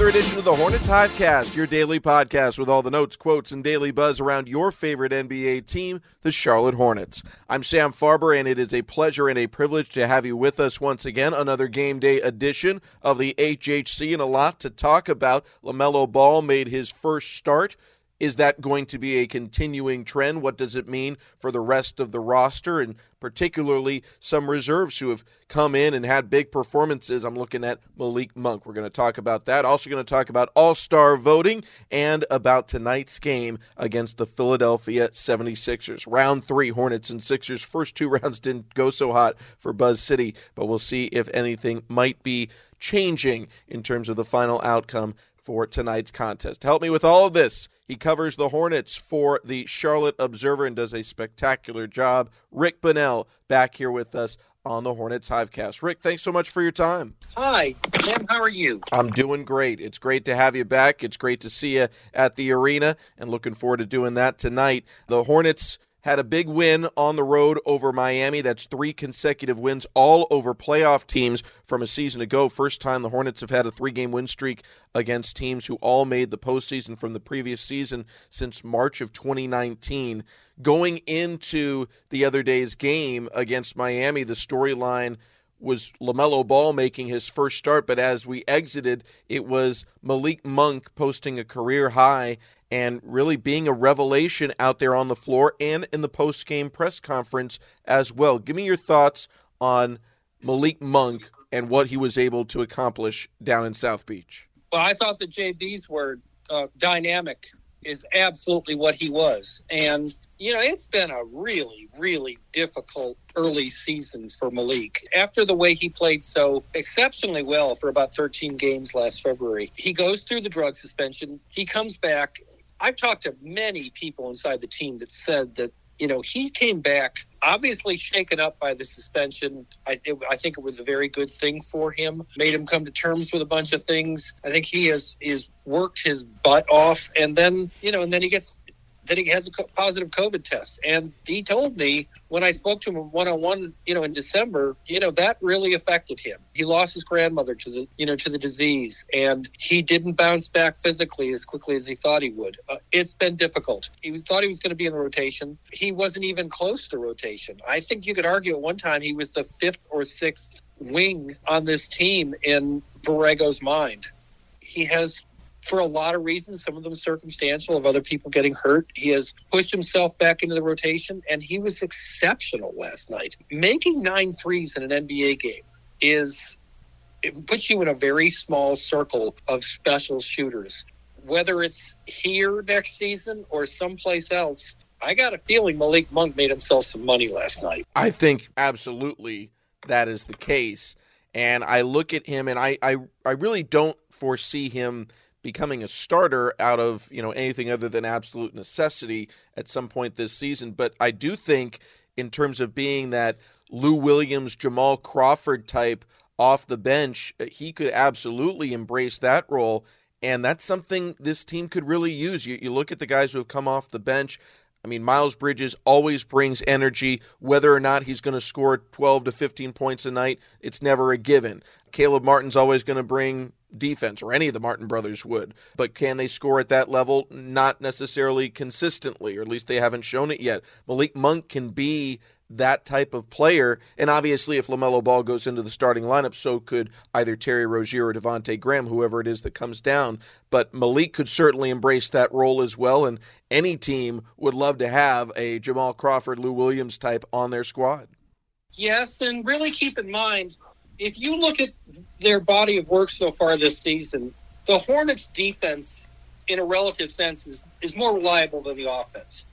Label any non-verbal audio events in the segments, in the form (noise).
Another edition of the Hornets Hivecast, your daily podcast with all the notes, quotes, and daily buzz around your favorite NBA team, the Charlotte Hornets. I'm Sam Farber, and it is a pleasure and a privilege to have you with us once again. Another game day edition of the HHC, and a lot to talk about. LaMelo Ball made his first start is that going to be a continuing trend? What does it mean for the rest of the roster and particularly some reserves who have come in and had big performances? I'm looking at Malik Monk. We're going to talk about that. Also, going to talk about all star voting and about tonight's game against the Philadelphia 76ers. Round three, Hornets and Sixers. First two (laughs) rounds didn't go so hot for Buzz City, but we'll see if anything might be changing in terms of the final outcome for tonight's contest. Help me with all of this, he covers the Hornets for the Charlotte Observer and does a spectacular job. Rick Bonnell back here with us on the Hornets Hivecast. Rick, thanks so much for your time. Hi, Sam. How are you? I'm doing great. It's great to have you back. It's great to see you at the arena and looking forward to doing that tonight. The Hornets had a big win on the road over Miami. That's three consecutive wins, all over playoff teams from a season ago. First time the Hornets have had a three game win streak against teams who all made the postseason from the previous season since March of 2019. Going into the other day's game against Miami, the storyline was LaMelo Ball making his first start, but as we exited, it was Malik Monk posting a career high and really being a revelation out there on the floor and in the post game press conference as well. Give me your thoughts on Malik Monk and what he was able to accomplish down in South Beach. Well, I thought that JB's word, uh, dynamic, is absolutely what he was. And, you know, it's been a really, really difficult early season for Malik. After the way he played so exceptionally well for about 13 games last February, he goes through the drug suspension. He comes back I've talked to many people inside the team that said that you know he came back obviously shaken up by the suspension. I, it, I think it was a very good thing for him. Made him come to terms with a bunch of things. I think he has is worked his butt off, and then you know, and then he gets that he has a positive COVID test. And he told me when I spoke to him one on one, you know, in December, you know, that really affected him. He lost his grandmother to the, you know, to the disease, and he didn't bounce back physically as quickly as he thought he would. Uh, it's been difficult. He thought he was going to be in the rotation. He wasn't even close to rotation. I think you could argue at one time he was the fifth or sixth wing on this team in Borrego's mind. He has for a lot of reasons, some of them circumstantial, of other people getting hurt. He has pushed himself back into the rotation, and he was exceptional last night. Making nine threes in an NBA game is it puts you in a very small circle of special shooters. Whether it's here next season or someplace else, I got a feeling Malik Monk made himself some money last night. I think absolutely that is the case. And I look at him and I, I, I really don't foresee him becoming a starter out of you know anything other than absolute necessity at some point this season. But I do think in terms of being that Lou Williams, Jamal Crawford type off the bench, uh, he could absolutely embrace that role. And that's something this team could really use. You, you look at the guys who have come off the bench. I mean, Miles Bridges always brings energy. Whether or not he's going to score 12 to 15 points a night, it's never a given. Caleb Martin's always going to bring defense, or any of the Martin brothers would. But can they score at that level? Not necessarily consistently, or at least they haven't shown it yet. Malik Monk can be that type of player. And obviously, if LaMelo Ball goes into the starting lineup, so could either Terry Rozier or Devonte Graham, whoever it is that comes down. But Malik could certainly embrace that role as well. And any team would love to have a Jamal Crawford, Lou Williams type on their squad. Yes, and really keep in mind if you look at their body of work so far this season, the Hornets' defense, in a relative sense, is, is more reliable than the offense.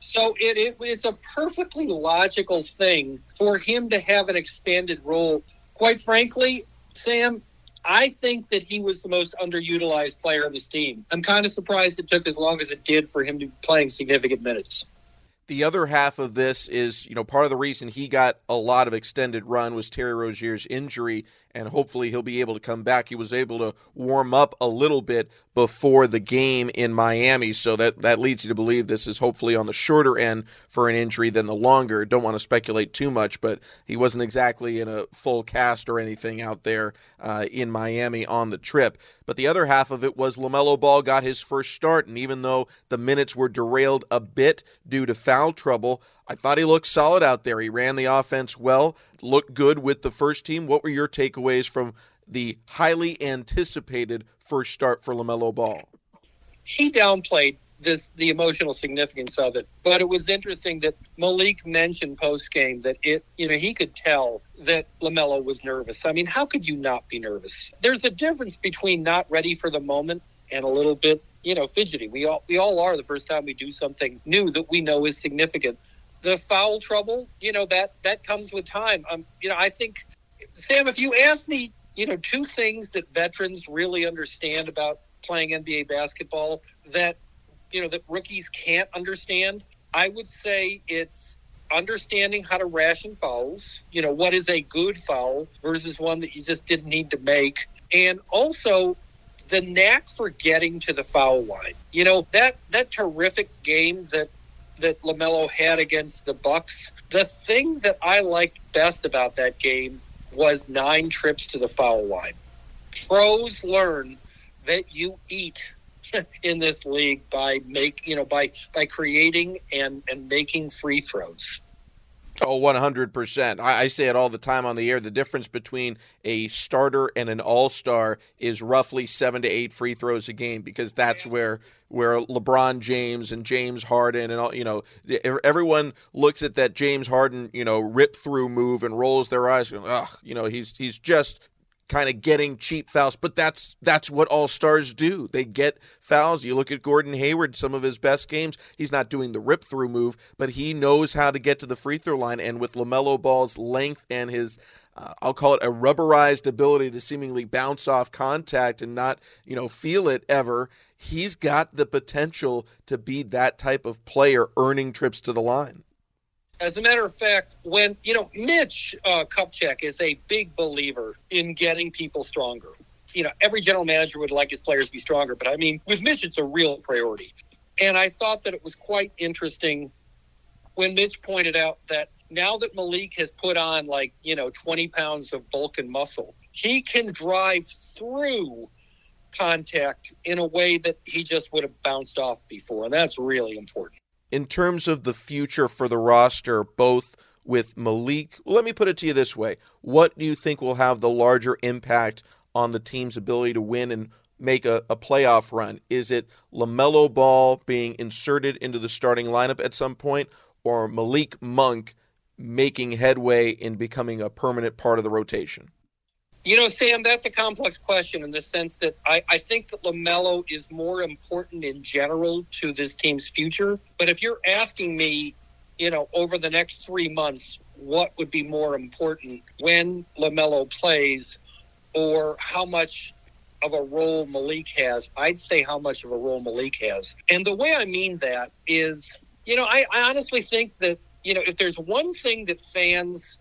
So it, it, it's a perfectly logical thing for him to have an expanded role. Quite frankly, Sam, I think that he was the most underutilized player of this team. I'm kind of surprised it took as long as it did for him to be playing significant minutes the other half of this is, you know, part of the reason he got a lot of extended run was Terry Rozier's injury, and hopefully he'll be able to come back. He was able to warm up a little bit before the game in Miami, so that that leads you to believe this is hopefully on the shorter end for an injury than the longer. Don't want to speculate too much, but he wasn't exactly in a full cast or anything out there uh, in Miami on the trip. But the other half of it was LaMelo Ball got his first start, and even though the minutes were derailed a bit due to foul trouble, I thought he looked solid out there. He ran the offense well, looked good with the first team. What were your takeaways from the highly anticipated first start for LaMelo Ball? He downplayed this the emotional significance of it. But it was interesting that Malik mentioned post game that it you know he could tell that Lamelo was nervous. I mean, how could you not be nervous? There's a difference between not ready for the moment and a little bit you know fidgety. We all we all are the first time we do something new that we know is significant. The foul trouble, you know that that comes with time. Um, you know, I think Sam, if you ask me, you know, two things that veterans really understand about playing NBA basketball that you know that rookies can't understand. I would say it's understanding how to ration fouls. You know, what is a good foul versus one that you just didn't need to make, and also the knack for getting to the foul line. You know that that terrific game that that Lamelo had against the Bucks. The thing that I liked best about that game was nine trips to the foul line. Pros learn that you eat (laughs) in this league by make you know by by creating and and making free throws. Oh, 100%. I, I, say it all the time on the air. The difference between a starter and an all star is roughly seven to eight free throws a game because that's where where LeBron James and James Harden and all, you know, everyone looks at that James Harden, you know, rip through move and rolls their eyes. Ugh, you know, he's he's just kind of getting cheap fouls, but that's that's what all stars do. They get fouls. You look at Gordon Hayward, some of his best games, he's not doing the rip through move, but he knows how to get to the free throw line. And with LaMelo Ball's length and his uh, I'll call it a rubberized ability to seemingly bounce off contact and not, you know, feel it ever. He's got the potential to be that type of player earning trips to the line. As a matter of fact, when, you know, Mitch uh, Kupchak is a big believer in getting people stronger. You know, every general manager would like his players to be stronger, but I mean, with Mitch, it's a real priority. And I thought that it was quite interesting when Mitch pointed out that now that Malik has put on like, you know, 20 pounds of bulk and muscle, he can drive through contact in a way that he just would have bounced off before. And that's really important in terms of the future for the roster, both with Malik, let me put it to you this way. What do you think will have the larger impact on the team's ability to win and make a, a playoff run? Is it LaMelo Ball being inserted into the starting lineup at some point, or Malik Monk making headway in becoming a permanent part of the rotation? You know, Sam, that's a complex question in the sense that I, I think that LaMelo is more important in general to this team's future. But if you're asking me, you know, over the next three months, what would be more important when LaMelo plays or how much of a role Malik has, I'd say how much of a role Malik has. And the way I mean that is, you know, I, I honestly think that, you know, if there's one thing that fans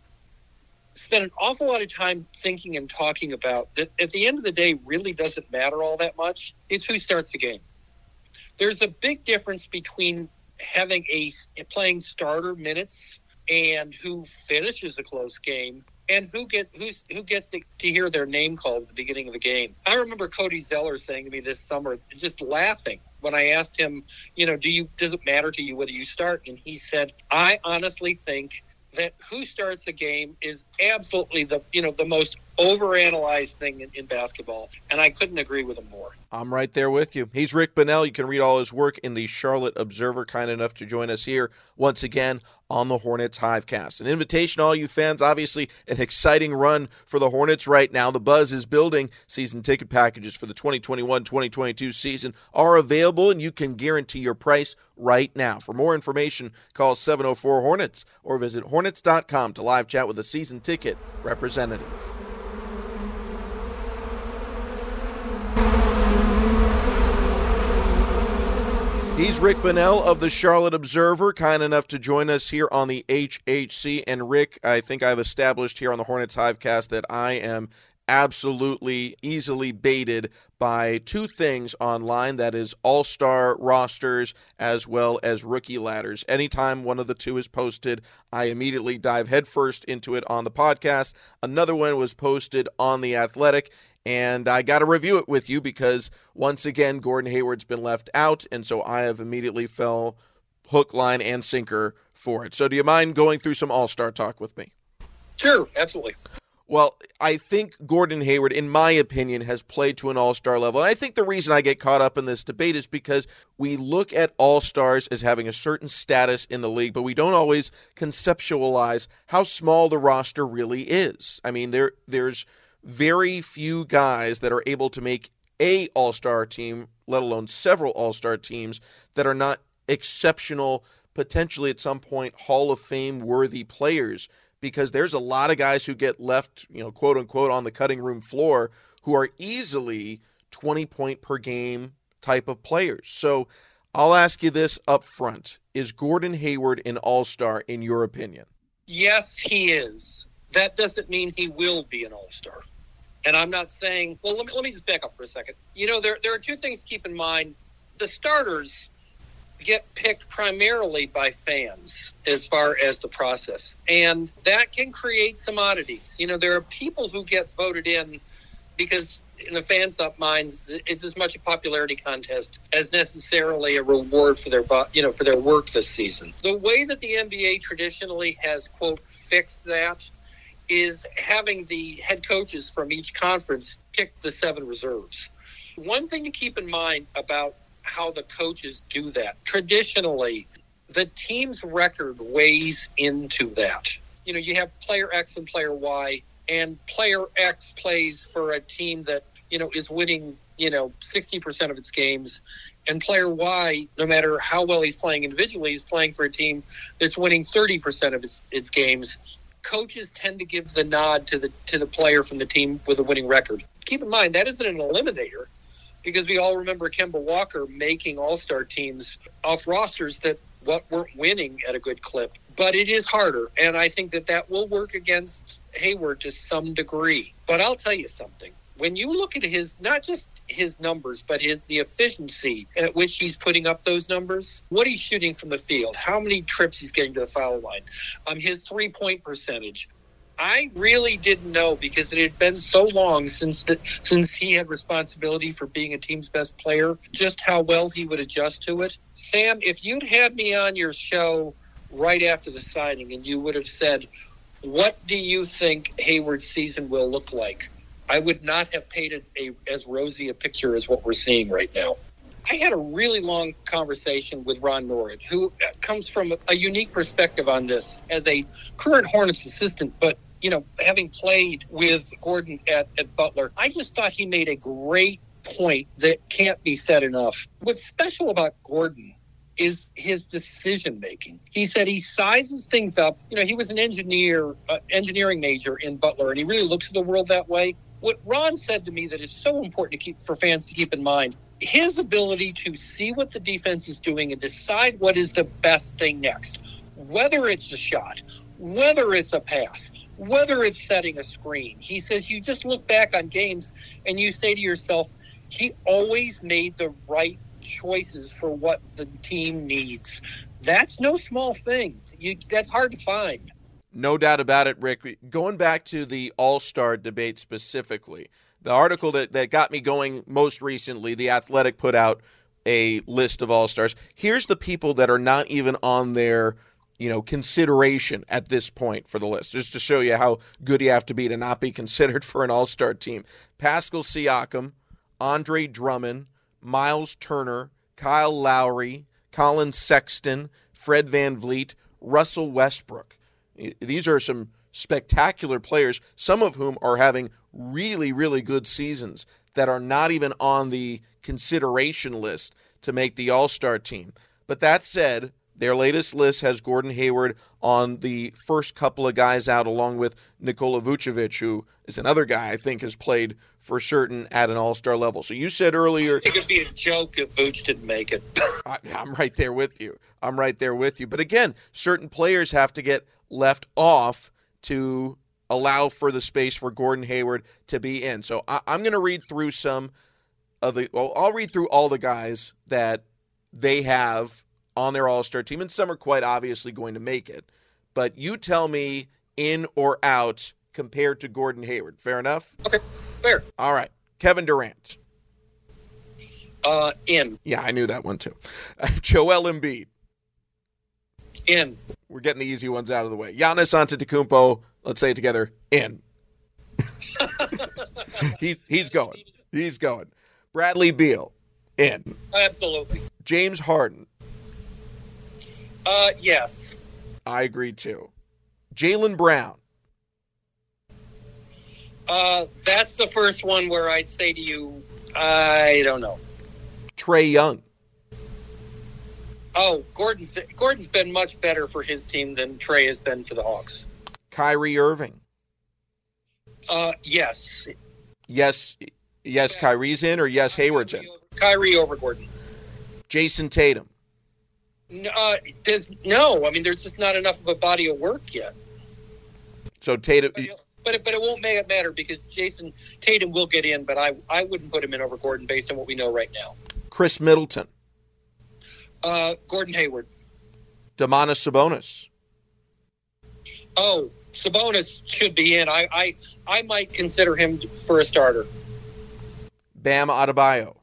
spend an awful lot of time thinking and talking about that at the end of the day really doesn't matter all that much, it's who starts the game. There's a big difference between having a playing starter minutes and who finishes a close game and who gets who's who gets to, to, hear their name called at the beginning of the game. I remember Cody Zeller saying to me this summer, just laughing when I asked him, you know, do you does it matter to you whether you start? And he said, I honestly think that who starts the game is absolutely the you know the most overanalyzed thing in, in, basketball, and I couldn't agree with him more. I'm right there with you. He's Rick Bonnell. You can read all his work in the Charlotte Observer. Kind enough to join us here once again on the Hornets Hivecast. An invitation to all you fans. Obviously, an exciting run for the Hornets right now. The buzz is building. Season ticket packages for the 2021-2022 season are available, and you can guarantee your price right now. For more information, call 704 Hornets or visit hornets.com to live chat with a season ticket representative. He's Rick Bonnell of the Charlotte Observer, kind enough to join us here on the HHC. And Rick, I think I've established here on the Hornets Hivecast that I am absolutely easily baited by two things online that is all star rosters as well as rookie ladders. Anytime one of the two is posted, I immediately dive headfirst into it on the podcast. Another one was posted on The Athletic, and I got to review it with you because once again, Gordon Hayward's been left out, and so I have immediately fell hook, line, and sinker for it. So, do you mind going through some All Star talk with me? Sure, absolutely. Well, I think Gordon Hayward, in my opinion, has played to an all star level. And I think the reason I get caught up in this debate is because we look at all stars as having a certain status in the league, but we don't always conceptualize how small the roster really is. I mean, there there's very few guys that are able to make a all-star team, let alone several all-star teams that are not exceptional, potentially at some point Hall of Fame worthy players because there's a lot of guys who get left, you know, quote unquote on the cutting room floor who are easily 20 point per game type of players. So I'll ask you this up front. Is Gordon Hayward an all-star in your opinion? Yes, he is. That doesn't mean he will be an all-star. And I'm not saying, well, let me, let me just back up for a second. You know, there, there are two things to keep in mind. The starters get picked primarily by fans as far as the process. And that can create some oddities. You know, there are people who get voted in because in the fans' up minds, it's as much a popularity contest as necessarily a reward for their, you know, for their work this season. The way that the NBA traditionally has quote fixed that is having the head coaches from each conference pick the seven reserves. One thing to keep in mind about how the coaches do that traditionally, the team's record weighs into that. You know, you have player X and player Y, and player X plays for a team that, you know, is winning, you know, 60% of its games. And player Y, no matter how well he's playing individually, is playing for a team that's winning 30% of its, its games coaches tend to give the nod to the to the player from the team with a winning record. Keep in mind that isn't an eliminator because we all remember Kemba Walker making all-star teams off rosters that what weren't winning at a good clip. But it is harder, and I think that that will work against Hayward to some degree. But I'll tell you something: when you look at his not just his numbers, but his the efficiency at which he's putting up those numbers, what he's shooting from the field, how many trips he's getting to the foul line, um, his three point percentage. I really didn't know because it had been so long since the, since he had responsibility for being a team's best player, just how well he would adjust to it. Sam, if you'd had me on your show right after the signing and you would have said, "What do you think Hayward's season will look like?" I would not have painted a as rosy a picture as what we're seeing right now. I had a really long conversation with Ron Nored, who comes from a unique perspective on this as a current Hornets assistant, but you know, having played with Gordon at, at Butler, I just thought he made a great point that can't be said enough. What's special about Gordon is his decision making. He said he sizes things up. You know, he was an engineer, uh, engineering major in Butler, and he really looks at the world that way. What Ron said to me that is so important to keep for fans to keep in mind his ability to see what the defense is doing and decide what is the best thing next, whether it's a shot, whether it's a pass, whether it's setting a screen. He says you just look back on games and you say to yourself, he always made the right choices for what the team needs. That's no small thing. You, that's hard to find. No doubt about it, Rick. Going back to the All Star debate specifically, the article that, that got me going most recently, The Athletic put out a list of All Stars. Here's the people that are not even on their you know consideration at this point for the list, just to show you how good you have to be to not be (laughs) considered for an All Star team. Pascal Siakam, Andre Drummond, Miles Turner, Kyle Lowry, Collin Sexton, Fred van VanVleet, Russell Westbrook. These are some spectacular players, some of whom are having really, really good seasons that are not even on the consideration list to make the All Star team. But that said, their latest list has Gordon Hayward on the first couple of guys out, along with Nikola Vucevic, who is another guy I think has played for certain at an All Star level. So you said earlier it could be a joke if Vuce didn't make it. (laughs) I, I'm right there with you. I'm right there with you. But again, certain players have to get left off to allow for the space for Gordon Hayward to be in. So I, am going to read through some of the. Well, I'll read through all the guys that they have on their All Star team, and some are quite obviously going to make it. But you tell me in or out compared to Gordon Hayward. Fair enough? Okay, fair. All right. Kevin Durant. Uh, in. Yeah, I knew that one too. (laughs) Joel Embiid. In. We're getting the easy ones out of the way. Giannis Antetokounmpo. Let's say it together. In. (laughs) he, he's going. He's going. Bradley Beal. In. Absolutely. James Harden. Uh, yes. I agree too. Jaylen Brown. Uh, that's the first one where I'd say to you, I don't know. Trae Young. Oh, Gordon's Gordon's been much better for his team than Trae has been for the Hawks. Kyrie Irving. Uh, yes. Yes, yes. Kyrie's in, or yes, Hayward's in. Kyrie over Gordon. Jayson Tatum. Uh, there's no. I mean, there's just not enough of a body of work yet. So Tatum, but it, but it won't make it matter because Jayson Tatum will get in, but I I wouldn't put him in over Gordon based on what we know right now. Khris Middleton, uh, Gordon Hayward, Domantas Sabonis. Oh, Sabonis should be in. I I I might consider him for a starter. Bam Adebayo.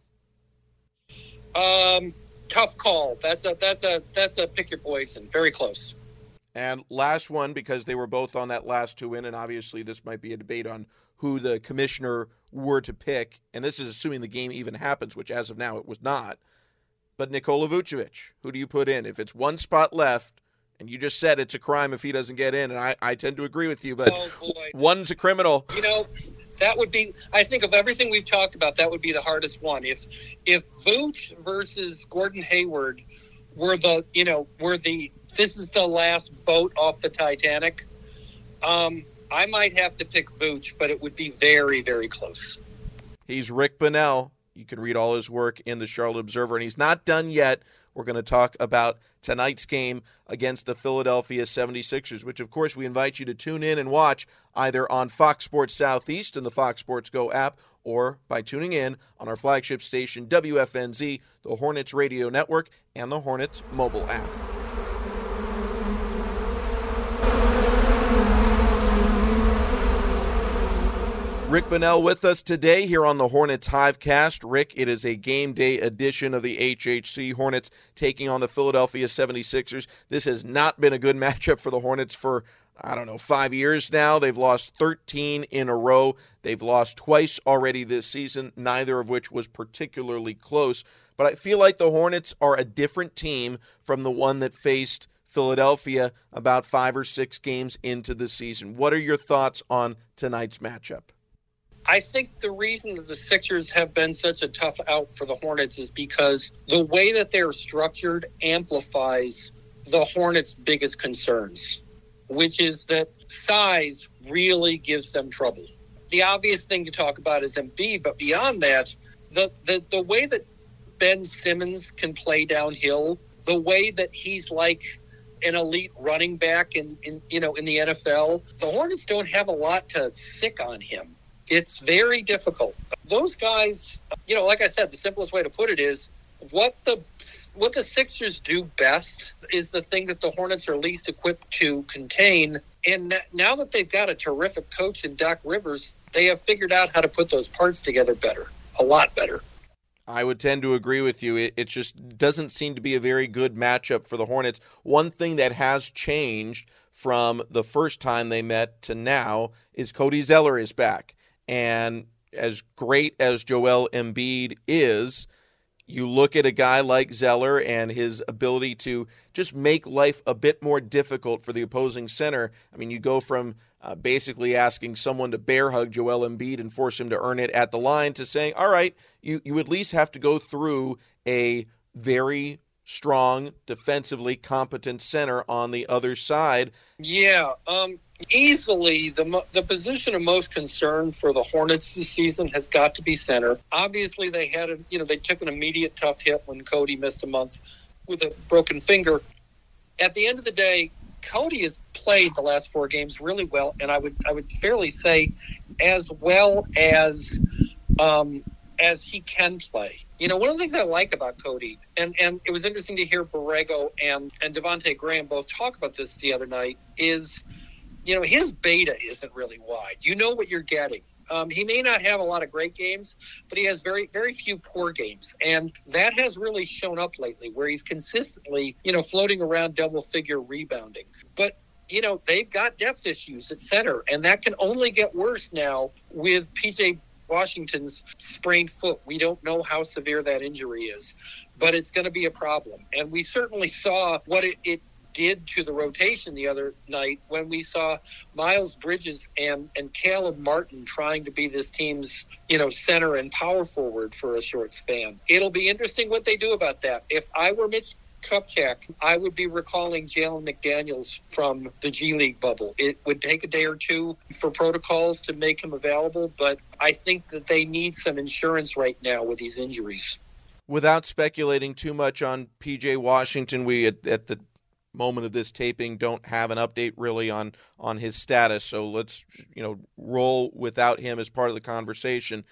Um, tough call. That's a that's a that's a pick your poison. Very close. And last one because they were both on that last two in, and obviously this might be a debate on who the commissioner were to pick, and this is assuming the game even happens, which as of now it was not. But Nikola Vucevic, who do you put in? If it's one spot left, and you just said it's a crime if he doesn't get in, and I, I tend to agree with you, but oh one's a criminal. You know, that would be I think of everything we've talked about, that would be the hardest one. If if Vooch versus Gordon Hayward were the you know, were the this is the last boat off the Titanic, um, I might have to pick Vooch, but it would be very, very close. He's Rick Bonnell. You can read all his work in the Charlotte Observer, and he's not done yet. We're going to talk about tonight's game against the Philadelphia 76ers, which, of course, we invite you to tune in and watch either on Fox Sports Southeast and the Fox Sports Go app or by tuning in on our flagship station, WFNZ, the Hornets Radio Network, and the Hornets mobile app. Rick Bonnell with us today here on the Hornets Hivecast. Rick, it is a game day edition of the HHC Hornets taking on the Philadelphia 76ers. This has not been a good (laughs) matchup for the Hornets for, I don't know, five years now. They've lost 13 in a row. They've lost twice already this season, neither of which was particularly close. But I feel like the Hornets are a different team from the one that faced Philadelphia about five or six games into the season. What are your thoughts on tonight's matchup? I think the reason that the Sixers have been such a tough out for the Hornets is because the way that they're structured amplifies the Hornets' biggest concerns, which is that size really gives them trouble. The obvious thing to talk about is Embiid, but beyond that, the, the, the way that Ben Simmons can play downhill, the way that he's like an elite running back in, in you know in the NFL, the Hornets don't have a lot to sic on him. It's very difficult. Those guys, you know, like I said, the simplest way to put it is what the what the Sixers do best is the thing that the Hornets are least equipped to contain. And now that they've got a terrific coach in Doc Rivers, they have figured out how to put those parts together better, a lot better. I would tend to agree with you. It, it, just doesn't seem to be a very good matchup for the Hornets. One thing that has changed from the first time they met to now is Cody Zeller is back. And as great as Joel Embiid is, you look at a guy like Zeller and his ability to just make life a bit more difficult for the opposing center. I mean, you go from uh, basically asking someone to bear hug Joel Embiid and force him to earn it at the line to saying, all right, you, you at least have to go through a very strong, defensively competent center on the other side. Yeah, um, easily the the position of most concern for the Hornets this season has got to be center. Obviously, they had a you know they took an immediate tough hit when Cody missed a month with a broken finger. At the end of the day, Cody has played the last four games really well, and I would I would fairly say as well as um, as he can play. You know, one of the things I like about Cody, and, and it was interesting to hear Borrego and, and Devonte Graham both talk about this the other night, is, you know, his beta isn't really wide. You know what you're getting. Um, he may not have a lot of great games, but he has very, very few poor games. And that has really shown up lately where he's consistently, you know, floating around double figure rebounding. But you know, they've got depth issues at center, and that can only get worse now with PJ Washington's sprained foot. We don't know how severe that injury is, but it's going to be a problem. And we certainly saw what it, it did to the rotation the other night when we saw Miles Bridges and, and Caleb Martin trying to be this team's, you know, center and power forward for a short span. It'll be interesting what they do about that. If I were Mitch Kupchak, I would be recalling Jalen McDaniels from the G League bubble. It would take a day or two for protocols to make him available, but I think that they need some insurance right now with these injuries. Without speculating too much on PJ Washington, we at, at the moment of this taping don't have an update really on on his status. So let's you know roll without him as part of the conversation.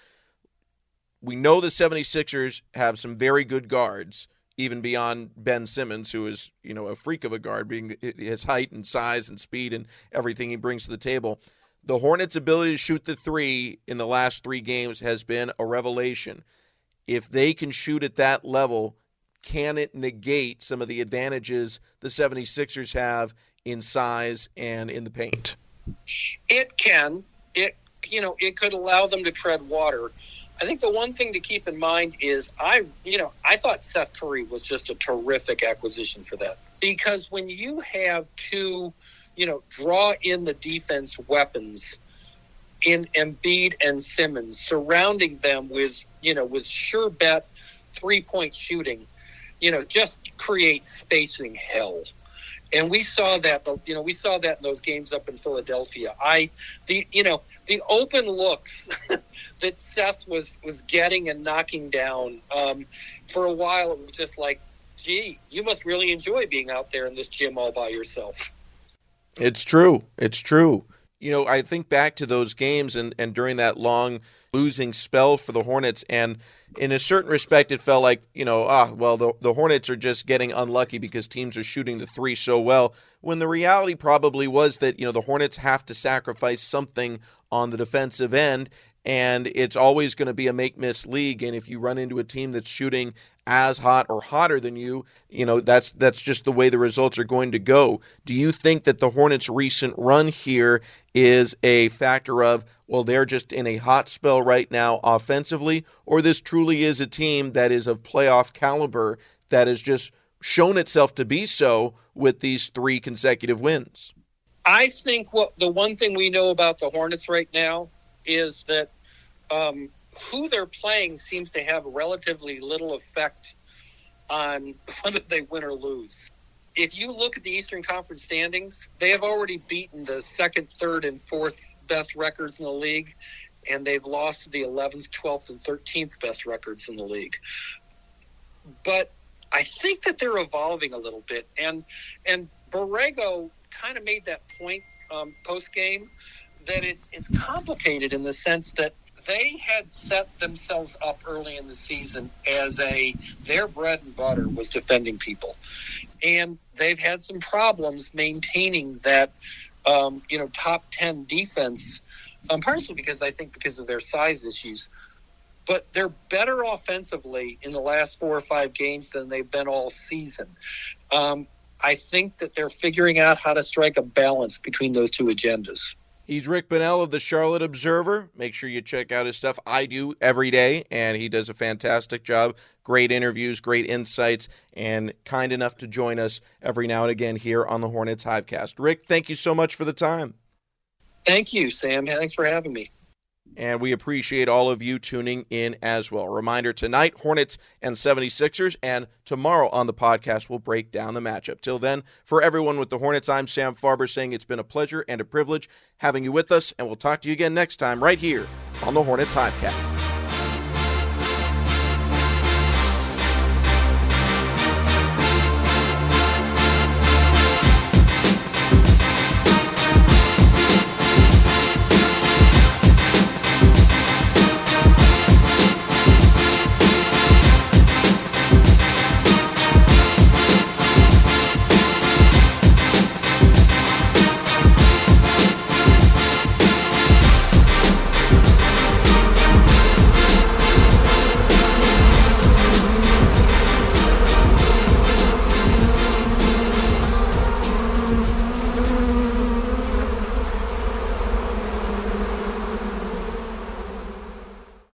We know the 76ers have some very good guards even beyond Ben Simmons, who is you know a freak of a guard, being his height and size and speed and everything he brings to the table. The Hornets' ability to shoot the three in the last three games has been a revelation. If they can shoot at that level, can it negate some of the advantages the 76ers have in size and in the paint? It can. It you know, it could allow them to tread water. I think the one thing to keep in mind is I, you know, I thought Seth Curry was just a terrific acquisition for that because when you have two, you know, draw in the defense weapons in Embiid and Simmons, surrounding them with, you know, with sure bet three point shooting, you know, just creates spacing hell and we saw that you know we saw that in those games up in Philadelphia. I the you know the open looks (laughs) that Seth was was getting and knocking down um, for a while. It was just like, gee, you must really enjoy being out there in this gym all by yourself. It's true. It's true. You know, I think back to those games and and during that long losing spell for the Hornets and in a certain respect, it felt like, you know, ah, well, the, the Hornets are just getting unlucky because teams are shooting the three so well. When the reality probably was that, you know, the Hornets have to sacrifice something on the defensive end, and it's always going to be a make miss league. And if you run into a team that's shooting as hot or hotter than you, you know that's that's just the way the results are going to go. Do you think that the Hornets' recent run here is a factor of well they're just in a hot spell right now offensively, or this truly is a team that is of playoff caliber that has just shown itself to be so with these three consecutive wins. I think what the one thing we know about the Hornets right now is that um, who they're playing seems to have relatively little effect on (laughs) whether they win or lose. If you look at the Eastern Conference standings, they have already beaten the second, third, and fourth best records in the league, and they've lost the 11th, 12th, and 13th best records in the league. But I think that they're evolving a little bit, and and Borrego kind of made that point um, post game that it's it's complicated in the sense that they had set themselves up early in the season as a their bread and butter was defending people, and they've had some problems maintaining that um, you know top ten defense, um, partially because I think because of their size issues. But they're better offensively in the last four or five games than they've been all season. Um, I think that they're figuring out how to strike a balance between those two agendas. He's Rick Bonnell of the Charlotte Observer. Make sure you check out his stuff. I do every day, and he does a fantastic job. Great interviews, great insights, and kind enough to join us every now and again here on the Hornets Hivecast. Rick, thank you so much for the time. Thank you, Sam. Thanks for having me. And we appreciate all of you tuning in as well. Reminder tonight, Hornets and 76ers. And tomorrow on the podcast, we'll break down the matchup. Till then, for everyone with the Hornets, I'm Sam Farber saying it's been a pleasure and a privilege having you with us. And we'll talk to you again next time right here on the Hornets Hivecast.